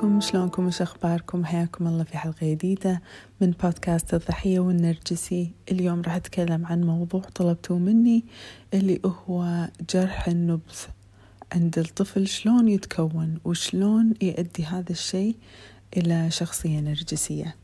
عليكم شلونكم؟ وش أخباركم؟ حياكم الله في حلقة جديدة من بودكاست الضحية والنرجسي. اليوم راح أتكلم عن موضوع طلبتوه مني اللي هو جرح النبذ عند الطفل. شلون يتكون وشلون يؤدي هذا الشيء إلى شخصية نرجسية؟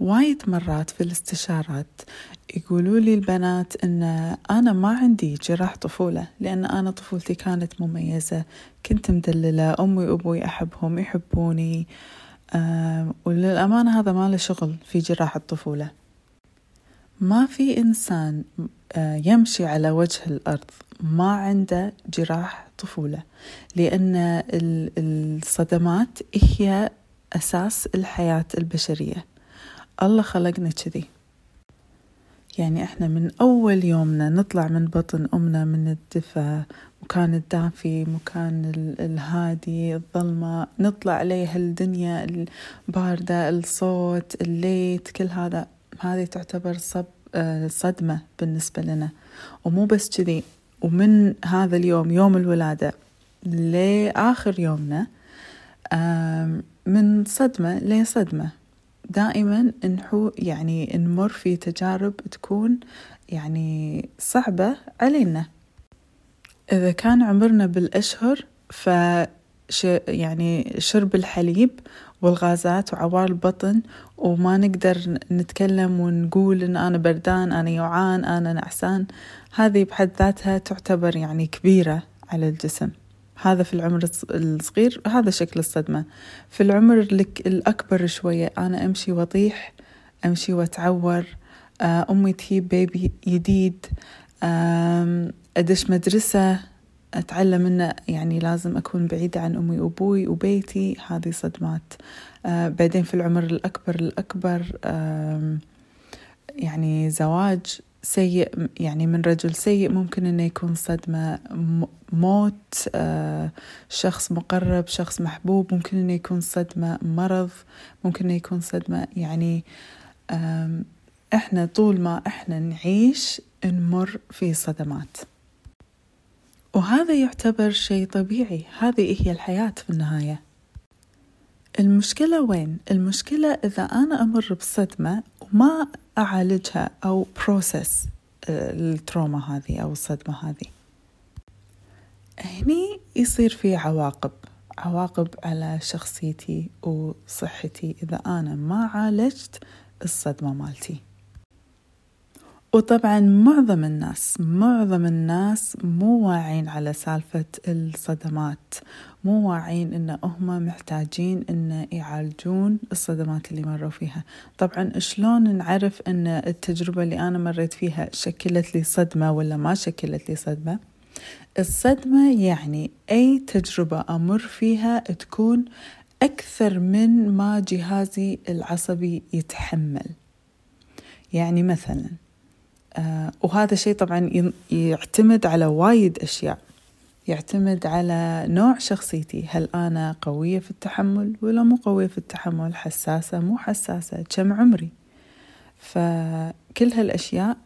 وايد مرات في الاستشارات يقولوا لي البنات إن أنا ما عندي جراح طفولة لأن أنا طفولتي كانت مميزة. كنت مدللة أمي وأبوي أحبهم يحبوني. آه وللأمانة هذا ما له شغل في جراح الطفولة. ما في إنسان آه يمشي على وجه الأرض ما عنده جراح طفولة لأن الصدمات هي أساس الحياة البشرية. الله خلقنا كذي. يعني إحنا من أول يومنا نطلع من بطن أمنا من الدفا مكان الدافي مكان الهادي الظلمة نطلع عليه الدنيا الباردة الصوت الليت كل هذا. هذه تعتبر صب صدمة بالنسبة لنا. ومو بس كذي. ومن هذا اليوم يوم الولادة لآخر يومنا من صدمة لصدمة. دائما نحو يعني نمر في تجارب تكون يعني صعبة علينا. إذا كان عمرنا بالأشهر ف يعني شرب الحليب والغازات وعوار البطن وما نقدر نتكلم ونقول إن أنا بردان أنا يوعان أنا نعسان هذه بحد ذاتها تعتبر يعني كبيرة على الجسم. هذا في العمر الصغير هذا شكل الصدمة. في العمر الأكبر شوية أنا أمشي وأطيح أمشي وأتعور آه، أمي تجيب بيبي جديد أدش مدرسة أتعلم أنه يعني لازم أكون بعيدة عن أمي وأبوي وبيتي هذه صدمات. آه، بعدين في العمر الأكبر الأكبر يعني زواج سيء يعني من رجل سيء ممكن إنه يكون صدمة موت آه، شخص مقرب شخص محبوب ممكن إنه يكون صدمة مرض ممكن إنه يكون صدمة. يعني إحنا طول ما إحنا نعيش نمر في صدمات. وهذا يعتبر شيء طبيعي. هذه هي الحياة في النهاية. المشكلة وين؟ المشكلة إذا أنا أمر بصدمة وما أعالجها أو process آه، ال trauma هذه أو الصدمة هذه. هني يصير في عواقب عواقب على شخصيتي وصحتي إذا أنا ما عالجت الصدمة مالتي. وطبعا معظم الناس معظم الناس مو واعين على سالفة الصدمات. مو واعين إن هم محتاجين إن يعالجون الصدمات اللي مروا فيها. طبعا شلون نعرف إن التجربة اللي أنا مريت فيها شكلت لي صدمة ولا ما شكلت لي صدمة؟ الصدمة يعني أي تجربة أمر فيها تكون أكثر من ما جهازي العصبي يتحمل. يعني مثلا وهذا الشيء طبعا يعتمد على وايد أشياء. يعتمد على نوع شخصيتي. هل أنا قوية في التحمل ولا مو قوية في التحمل؟ حساسة مو حساسة؟ كم عمري؟ فكل هالأشياء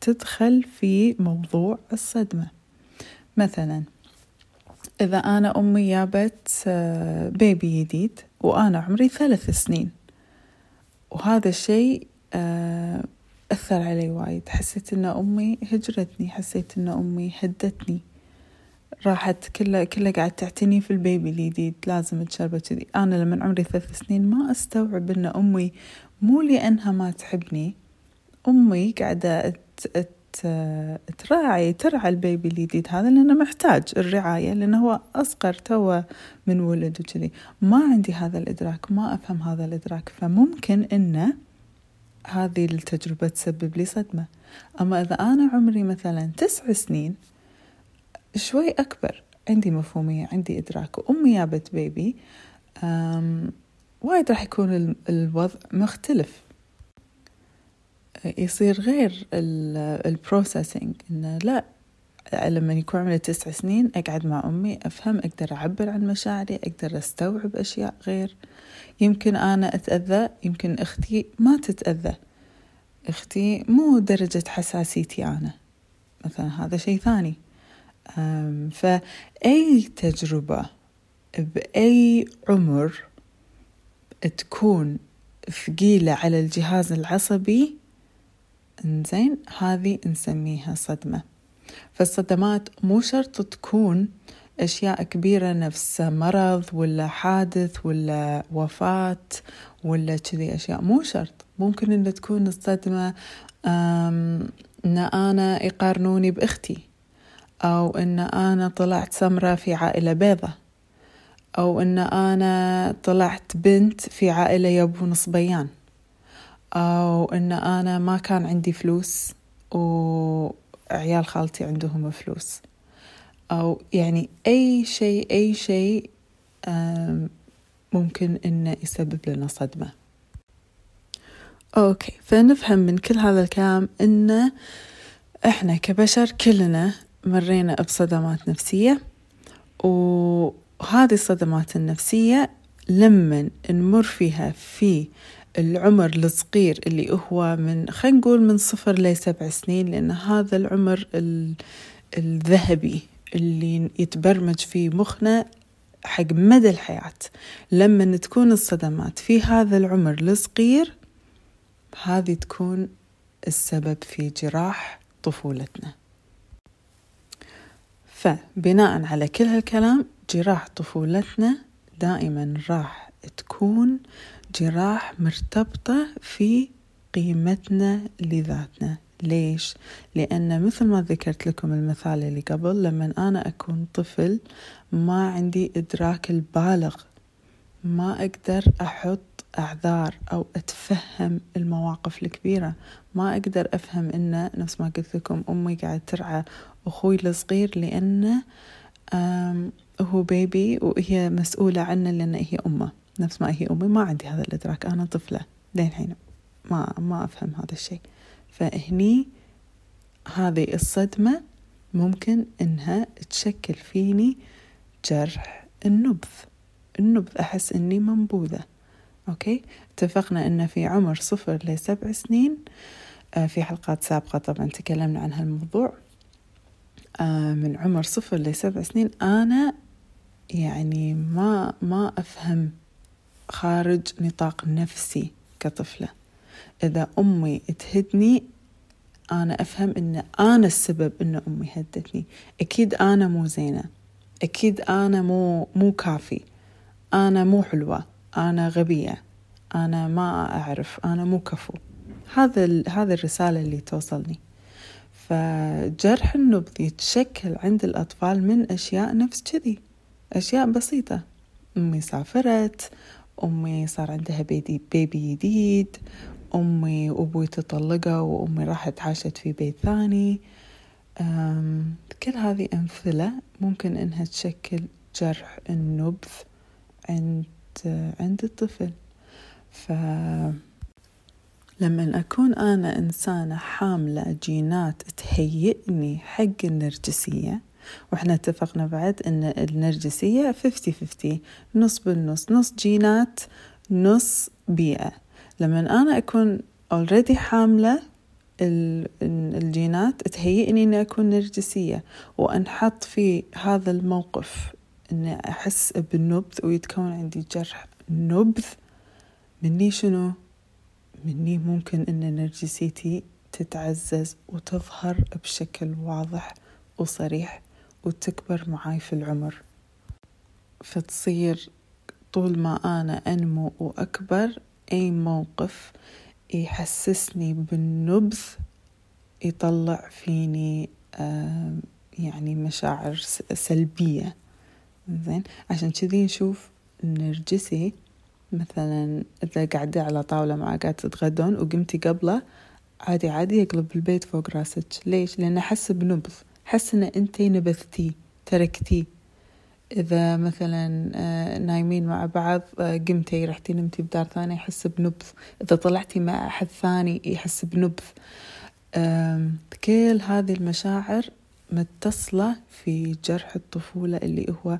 تدخل في موضوع الصدمة. مثلا إذا أنا أمي جابت آه، بيبي جديد وأنا عمري ثلاث سنين. وهذا الشيء آه، أثر علي وايد. حسيت إن أمي هجرتني حسيت إن أمي هدتني. راحت كلها كلها قاعد تعتني في البيبي الجديد لازم تشربه كذي. أنا لما عمري ثلاث سنين ما أستوعب إن أمي مو لأنها ما تحبني. أمي قاعدة تراعي ترعى البيبي الجديد هذا لأنه محتاج الرعاية لأنه هو أصغر توه من ولد وكذي ما عندي هذا الإدراك ما أفهم هذا الإدراك. فممكن إنه هذه التجربة تسبب لي صدمة. أما إذا أنا عمري مثلا تسع سنين شوي أكبر. عندي مفهومية عندي إدراك. وأمي جابت بيبي وايد راح يكون الوضع مختلف. يصير غير البروسيسنج إنه لا لما يكون عمري تسع سنين أقعد مع أمي أفهم أقدر أعبر عن مشاعري أقدر أستوعب أشياء غير. يمكن أنا أتأذى يمكن أختي ما تتأذى. أختي مو درجة حساسيتي أنا. مثلا هذا شيء ثاني. فأي تجربة بأي عمر تكون ثقيلة على الجهاز العصبي إنزين هذه نسميها صدمة. فالصدمات مو شرط تكون أشياء كبيرة نفس مرض ولا حادث ولا وفاة ولا كذي أشياء. مو شرط. ممكن أن تكون الصدمة أن أنا يقارنوني بأختي أو أن أنا طلعت سمرة في عائلة بيضة أو أن أنا طلعت بنت في عائلة يبون صبيان أو أن أنا ما كان عندي فلوس وعيال خالتي عندهم فلوس. أو يعني أي شيء أي شيء ممكن إنه يسبب لنا صدمة. أوكي فنفهم من كل هذا الكلام إنه إحنا كبشر كلنا مرينا بصدمات نفسية وهذه الصدمات النفسية لما نمر فيها في العمر الصغير اللي هو من خلينا نقول من صفر لسبع سنين لأن هذا العمر الذهبي اللي يتبرمج في مخنا حق مدى الحياة. لما تكون الصدمات في هذا العمر الصغير هذه تكون السبب في جراح طفولتنا. فبناء على كل هالكلام جراح طفولتنا دائما راح تكون جراح مرتبطة في قيمتنا لذاتنا. ليش؟ لأن مثل ما ذكرت لكم المثال اللي قبل لما أنا أكون طفل ما عندي إدراك البالغ. ما أقدر أحط أعذار أو أتفهم المواقف الكبيرة. ما أقدر أفهم إنه نفس ما قلت لكم أمي قاعدة ترعى أخوي الصغير لأنه هو بيبي وهي مسؤولة عنه لأن هي أمه. نفس ما هي أمي ما عندي هذا الإدراك. أنا طفلة لين الحين ما ما أفهم هذا الشيء. فهني هذه الصدمة ممكن إنها تشكل فيني جرح النبذ النبذ أحس إني منبوذة. أوكي؟ اتفقنا إن في عمر صفر لسبع سنين. آه، في حلقات سابقة طبعا تكلمنا عن هالموضوع. آه، من عمر صفر لسبع سنين. أنا يعني ما ما أفهم خارج نطاق نفسي كطفلة. إذا أمي تهدني أنا أفهم إن أنا السبب إن أمي هدتني. أكيد أنا مو زينة. أكيد أنا مو مو كافي. أنا مو حلوة. أنا غبية. أنا ما أعرف. أنا مو كفو. هذا هذه الرسالة اللي توصلني. فجرح النبض يتشكل عند الأطفال من أشياء نفس كذي. أشياء بسيطة. أمي سافرت. أمي صار عندها بيبي, بيبي جديد أمي وأبوي تطلقوا وأمي راحت عاشت في بيت ثاني. كل هذه أمثلة ممكن إنها تشكل جرح النبذ عند عند الطفل. ف لما أكون أنا إنسانة حاملة جينات تهيئني حق النرجسية وإحنا اتفقنا بعد إن النرجسية فيفتي فيفتي نص بالنص نص جينات نص بيئة. لما أنا أكون already حاملة الجينات تهيئني إني أكون نرجسية وأنحط في هذا الموقف. إني أحس بالنبذ ويتكون عندي جرح نبذ مني شنو؟ مني ممكن إن نرجسيتي تتعزز وتظهر بشكل واضح وصريح. وتكبر معاي في العمر. فتصير طول ما أنا أنمو وأكبر أي موقف يحسسني بالنبذ يطلع فيني يعني مشاعر سلبية. زين؟ عشان كذي نشوف نرجسي. مثلا إذا قاعدة على طاولة مع قاعدة تتغدون وقمتي قبله عادي عادي يقلب البيت فوق راسك. ليش؟ لأنه حس بنبذ. حس إن أنتي نبذتيه تركتيه إذا مثلا آه، نايمين مع بعض آه، قمتي رحتي نمتي بدار ثانية يحس بنبذ. إذا طلعتي مع أحد ثاني يحس بنبذ. كل هذه المشاعر متصلة في جرح الطفولة اللي هو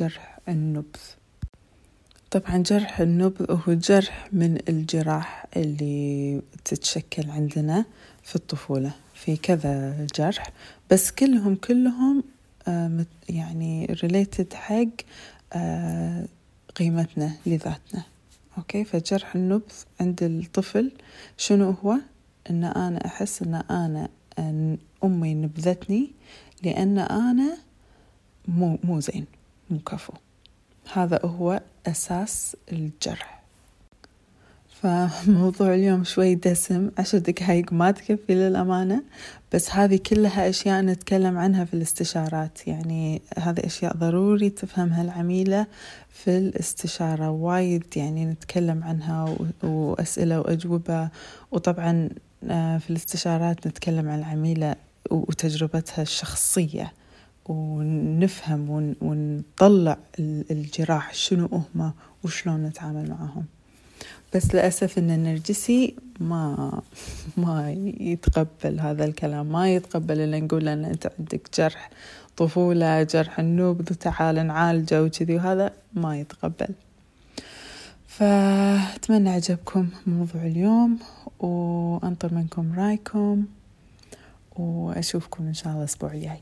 جرح النبذ. طبعا جرح النبذ هو جرح من الجراح اللي تتشكل عندنا في الطفولة. في كذا جرح بس كلهم كلهم يعني related حق آه، قيمتنا لذاتنا. أوكي؟ فجرح النبذ عند الطفل شنو هو؟ إن أنا أحس إن أنا أن أمي نبذتني لأن أنا مو مو زين مو كفو. هذا هو أساس الجرح. فموضوع اليوم شوي دسم. عشر دقايق ما تكفي للأمانة بس هذه كلها أشياء نتكلم عنها في الاستشارات. يعني هذه أشياء ضروري تفهمها العميلة في الاستشارة. وايد يعني نتكلم عنها وأسئلة وأجوبة. وطبعا آه، في الاستشارات نتكلم عن العميلة وتجربتها الشخصية. ونفهم ونطلع الجراح شنو هم وشلون نتعامل معهم. بس للأسف إن النرجسي ما ما يتقبل هذا الكلام ما يتقبل إلا نقول أن أنت عندك جرح طفولة جرح النبذ وتعال نعالجه وكذي وهذا ما يتقبل. فأتمنى عجبكم موضوع اليوم وأنطر منكم رأيكم وأشوفكم إن شاء الله الأسبوع الجاي.